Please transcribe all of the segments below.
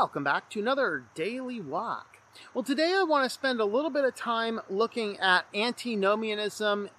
Welcome back to another daily walk. Well, today I want to spend a little bit of time looking at antinomianism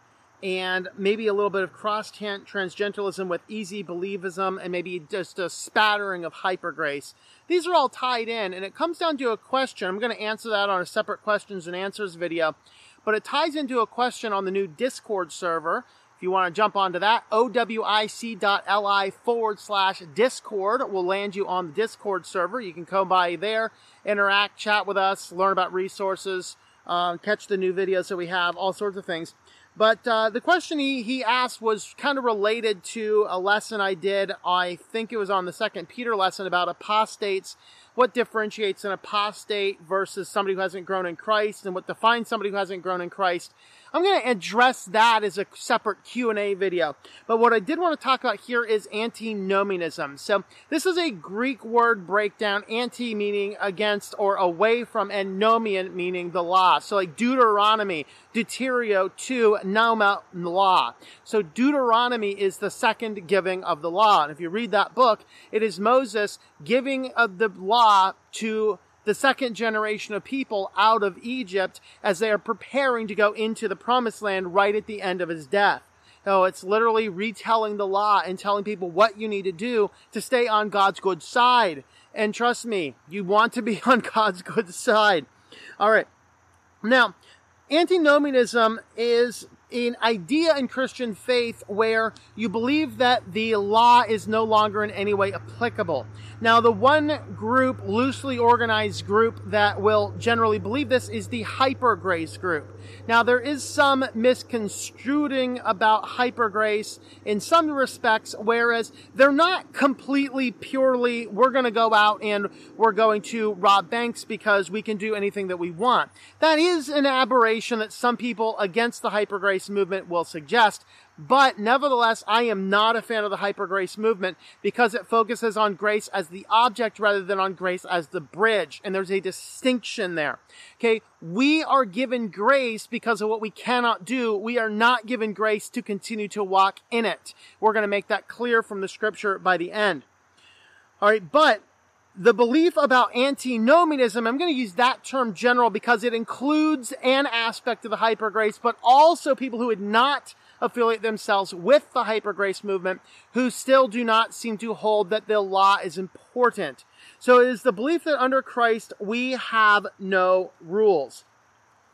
and maybe a little bit of cross transgenderism with easy believism and maybe just a spattering of hyper grace. These are all tied in and it comes down to a question. I'm going to answer that on a separate questions and answers video, but it ties into a question on the new Discord server. If you want to jump onto that, owic.li forward slash Discord will land you on the Discord server. You can come by there, interact, chat with us, learn about resources, uh, catch the new videos that we have, all sorts of things. But uh, the question he, he asked was kind of related to a lesson I did. I think it was on the second Peter lesson about apostates. What differentiates an apostate versus somebody who hasn't grown in Christ and what defines somebody who hasn't grown in Christ. I'm going to address that as a separate Q&A video. But what I did want to talk about here is antinomianism. So this is a Greek word breakdown, anti meaning against or away from, and nomian meaning the law. So like Deuteronomy, deuterio to noma law. So Deuteronomy is the second giving of the law. And if you read that book, it is Moses giving of the law to the second generation of people out of Egypt as they are preparing to go into the promised land right at the end of his death. So it's literally retelling the law and telling people what you need to do to stay on God's good side. And trust me, you want to be on God's good side. All right. Now, antinomianism is an idea in Christian faith where you believe that the law is no longer in any way applicable. Now, the one group, loosely organized group that will generally believe this is the hyper grace group. Now, there is some misconstruing about hyper grace in some respects, whereas they're not completely purely, we're going to go out and we're going to rob banks because we can do anything that we want. That is an aberration that some people against the hyper grace movement will suggest, but nevertheless, I am not a fan of the hyper grace movement because it focuses on grace as the object rather than on grace as the bridge. And there's a distinction there. Okay. We are given grace because of what we cannot do. We are not given grace to continue to walk in it. We're going to make that clear from the scripture by the end. All right. But the belief about antinomianism, I'm going to use that term general because it includes an aspect of the hyper grace, but also people who would not affiliate themselves with the hyper grace movement who still do not seem to hold that the law is important. So it is the belief that under Christ we have no rules.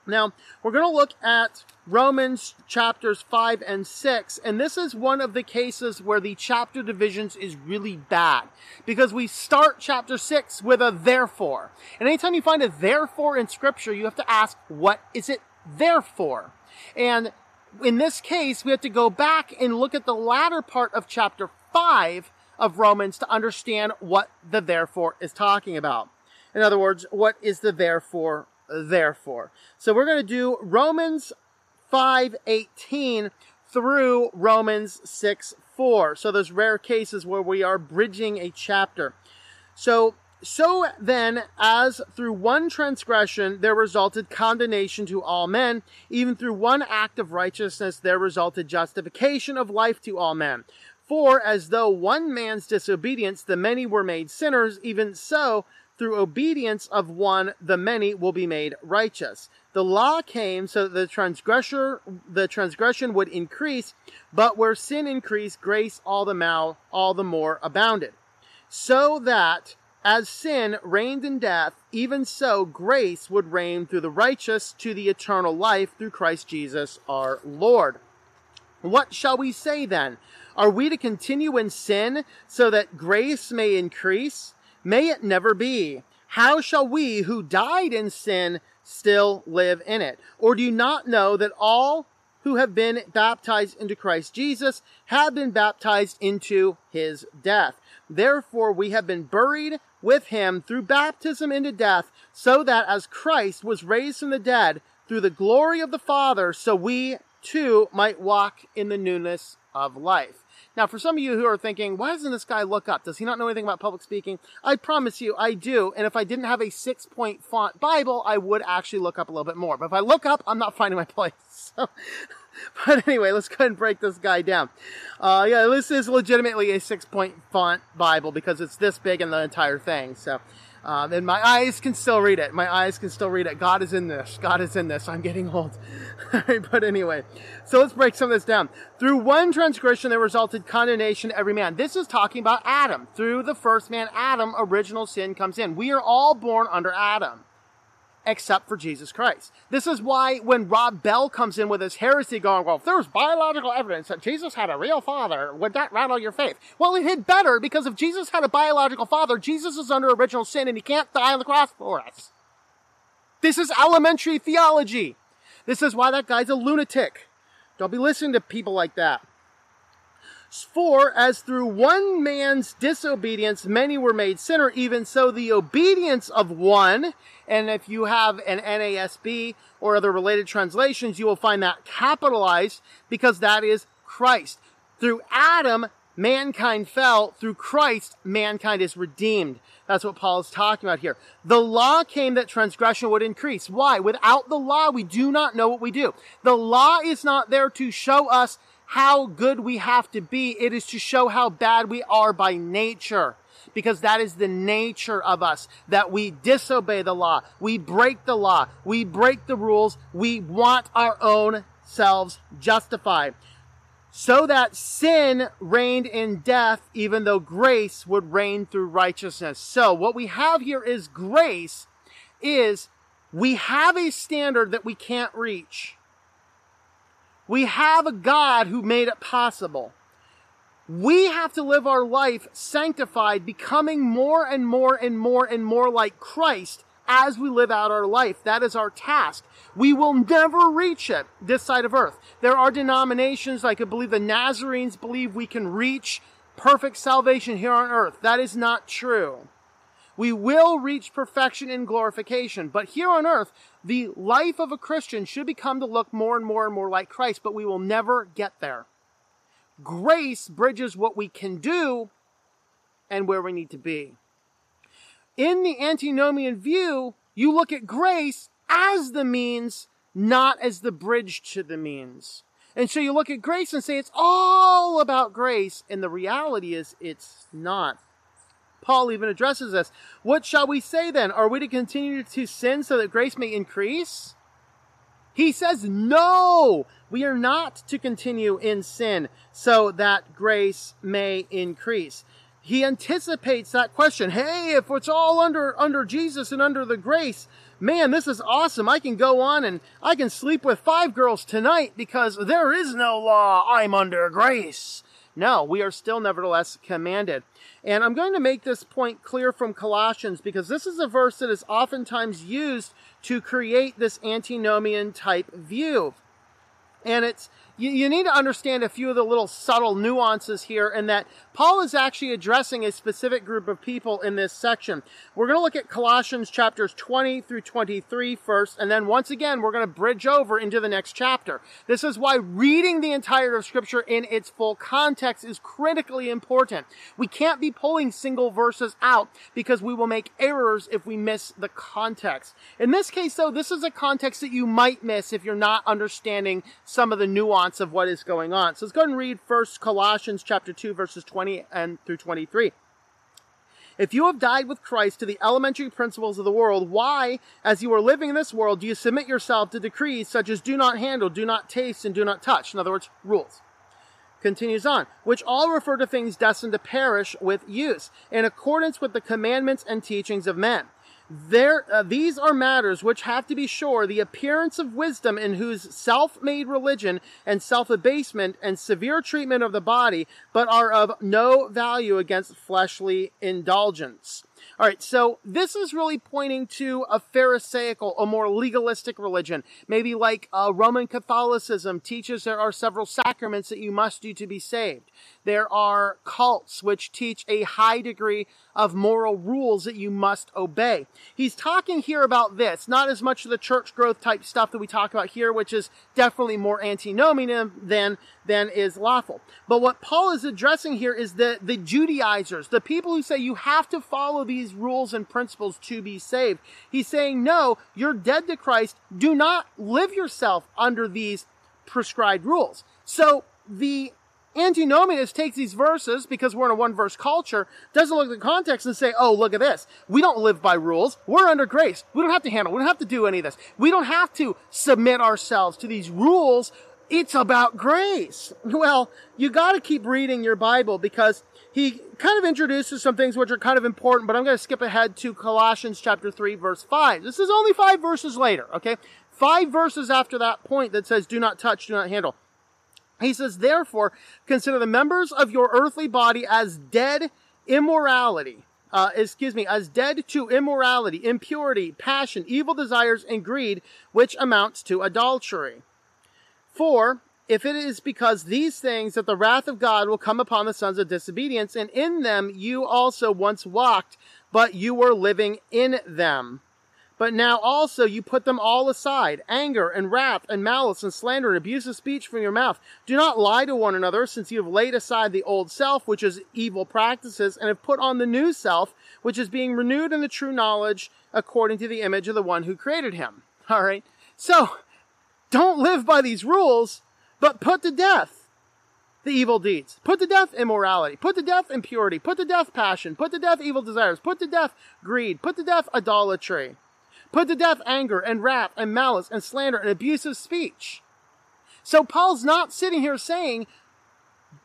Now, we're going to look at Romans chapters 5 and 6, and this is one of the cases where the chapter divisions is really bad because we start chapter 6 with a therefore. And anytime you find a therefore in scripture, you have to ask, what is it there for? And in this case, we have to go back and look at the latter part of chapter 5 of Romans to understand what the therefore is talking about. In other words, what is the therefore therefore? So we're going to do Romans 5:18 through Romans 6:4. So those rare cases where we are bridging a chapter. So so then, as through one transgression there resulted condemnation to all men, even through one act of righteousness there resulted justification of life to all men. For as though one man's disobedience the many were made sinners, even so through obedience of one the many will be made righteous. The law came so that the transgressor the transgression would increase, but where sin increased, grace all the more all the more abounded. So that as sin reigned in death, even so grace would reign through the righteous to the eternal life through Christ Jesus our Lord. What shall we say then? Are we to continue in sin so that grace may increase? May it never be. How shall we who died in sin still live in it? Or do you not know that all who have been baptized into Christ Jesus have been baptized into his death? Therefore we have been buried with him through baptism into death, so that as Christ was raised from the dead through the glory of the Father, so we too might walk in the newness of life. Now, for some of you who are thinking, why doesn't this guy look up? Does he not know anything about public speaking? I promise you, I do. And if I didn't have a six point font Bible, I would actually look up a little bit more. But if I look up, I'm not finding my place. So, but anyway, let's go ahead and break this guy down. Uh, yeah, this is legitimately a six point font Bible because it's this big in the entire thing. So, Um, and my eyes can still read it. My eyes can still read it. God is in this. God is in this. I'm getting old. but anyway, so let's break some of this down. Through one transgression, there resulted condemnation to every man. This is talking about Adam. Through the first man, Adam, original sin comes in. We are all born under Adam except for Jesus Christ. This is why when Rob Bell comes in with his heresy going, well, if there's biological evidence that Jesus had a real father, would that rattle your faith? Well, it had better because if Jesus had a biological father, Jesus is under original sin and he can't die on the cross for us. This is elementary theology. This is why that guy's a lunatic. Don't be listening to people like that. For as through one man's disobedience many were made sinner, even so the obedience of one, and if you have an NASB or other related translations, you will find that capitalized because that is Christ. Through Adam, mankind fell. Through Christ, mankind is redeemed. That's what Paul is talking about here. The law came that transgression would increase. Why? Without the law, we do not know what we do. The law is not there to show us how good we have to be. It is to show how bad we are by nature. Because that is the nature of us, that we disobey the law. We break the law. We break the rules. We want our own selves justified. So that sin reigned in death, even though grace would reign through righteousness. So what we have here is grace is we have a standard that we can't reach. We have a God who made it possible. We have to live our life sanctified, becoming more and more and more and more like Christ as we live out our life. That is our task. We will never reach it this side of earth. There are denominations, like I believe the Nazarenes believe we can reach perfect salvation here on earth. That is not true. We will reach perfection in glorification. But here on earth, the life of a Christian should become to look more and more and more like Christ, but we will never get there. Grace bridges what we can do and where we need to be. In the antinomian view, you look at grace as the means, not as the bridge to the means. And so you look at grace and say it's all about grace, and the reality is it's not. Paul even addresses this. What shall we say then? Are we to continue to sin so that grace may increase? He says, no, we are not to continue in sin so that grace may increase. He anticipates that question. Hey, if it's all under, under Jesus and under the grace, man, this is awesome. I can go on and I can sleep with five girls tonight because there is no law. I'm under grace. No, we are still nevertheless commanded. And I'm going to make this point clear from Colossians because this is a verse that is oftentimes used to create this antinomian type view. And it's you, you need to understand a few of the little subtle nuances here and that Paul is actually addressing a specific group of people in this section. We're going to look at Colossians chapters 20 through 23 first, and then once again, we're going to bridge over into the next chapter. This is why reading the entirety of scripture in its full context is critically important. We can't be pulling single verses out because we will make errors if we miss the context. In this case, though, this is a context that you might miss if you're not understanding some of the nuances nuance of what is going on. So let's go and read first Colossians chapter 2 verses 20 and through 23. If you have died with Christ to the elementary principles of the world, why, as you are living in this world, do you submit yourself to decrees such as do not handle, do not taste, and do not touch? In other words, rules. Continues on, which all refer to things destined to perish with use, in accordance with the commandments and teachings of men there, uh, these are matters which have to be sure the appearance of wisdom in whose self-made religion and self-abasement and severe treatment of the body, but are of no value against fleshly indulgence. All right, so this is really pointing to a Pharisaical, a more legalistic religion. Maybe like uh, Roman Catholicism teaches there are several sacraments that you must do to be saved. There are cults which teach a high degree of moral rules that you must obey. He's talking here about this, not as much of the church growth type stuff that we talk about here, which is definitely more antinomian than, than is lawful. But what Paul is addressing here is the, the Judaizers, the people who say you have to follow these rules and principles to be saved. He's saying, no, you're dead to Christ. Do not live yourself under these prescribed rules. So the antinomianist takes these verses because we're in a one verse culture, doesn't look at the context and say, oh, look at this. We don't live by rules. We're under grace. We don't have to handle, we don't have to do any of this. We don't have to submit ourselves to these rules. It's about grace. Well, you gotta keep reading your Bible because he kind of introduces some things which are kind of important, but I'm going to skip ahead to Colossians chapter 3 verse 5. This is only five verses later, okay? Five verses after that point that says, do not touch, do not handle. He says, therefore, consider the members of your earthly body as dead immorality. Uh, excuse me, as dead to immorality, impurity, passion, evil desires, and greed, which amounts to adultery. For if it is because these things that the wrath of God will come upon the sons of disobedience, and in them you also once walked, but you were living in them. But now also you put them all aside, anger and wrath and malice and slander and abusive speech from your mouth. Do not lie to one another, since you have laid aside the old self, which is evil practices, and have put on the new self, which is being renewed in the true knowledge according to the image of the one who created him. Alright? So, don't live by these rules, but put to death the evil deeds. Put to death immorality. Put to death impurity. Put to death passion. Put to death evil desires. Put to death greed. Put to death idolatry. Put to death anger and wrath and malice and slander and abusive speech. So Paul's not sitting here saying,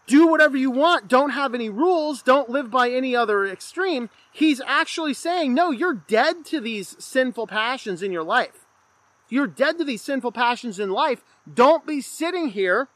do whatever you want, don't have any rules, don't live by any other extreme. He's actually saying, no, you're dead to these sinful passions in your life. You're dead to these sinful passions in life. Don't be sitting here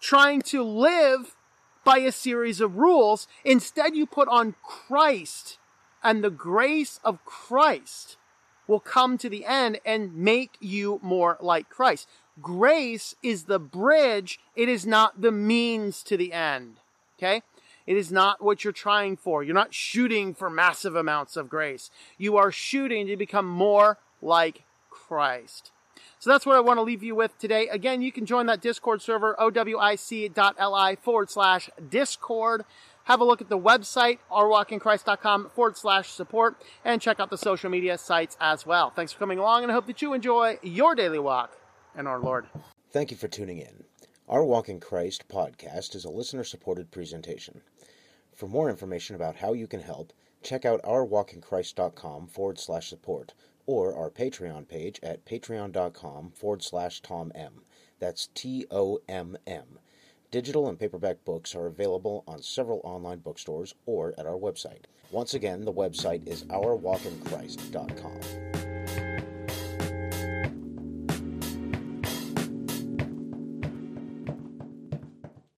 trying to live by a series of rules. Instead, you put on Christ and the grace of Christ will come to the end and make you more like Christ. Grace is the bridge. It is not the means to the end. Okay? It is not what you're trying for. You're not shooting for massive amounts of grace. You are shooting to become more like Christ. So that's what I want to leave you with today. Again, you can join that Discord server, owic.li forward slash Discord. Have a look at the website, ourwalkinchrist.com forward slash support, and check out the social media sites as well. Thanks for coming along, and I hope that you enjoy your daily walk in our Lord. Thank you for tuning in. Our Walk in Christ podcast is a listener supported presentation. For more information about how you can help, check out ourwalkinchrist.com forward slash support or our Patreon page at patreon.com forward slash Tom M. That's T O M M. Digital and paperback books are available on several online bookstores or at our website. Once again, the website is ourwalkinchrist.com.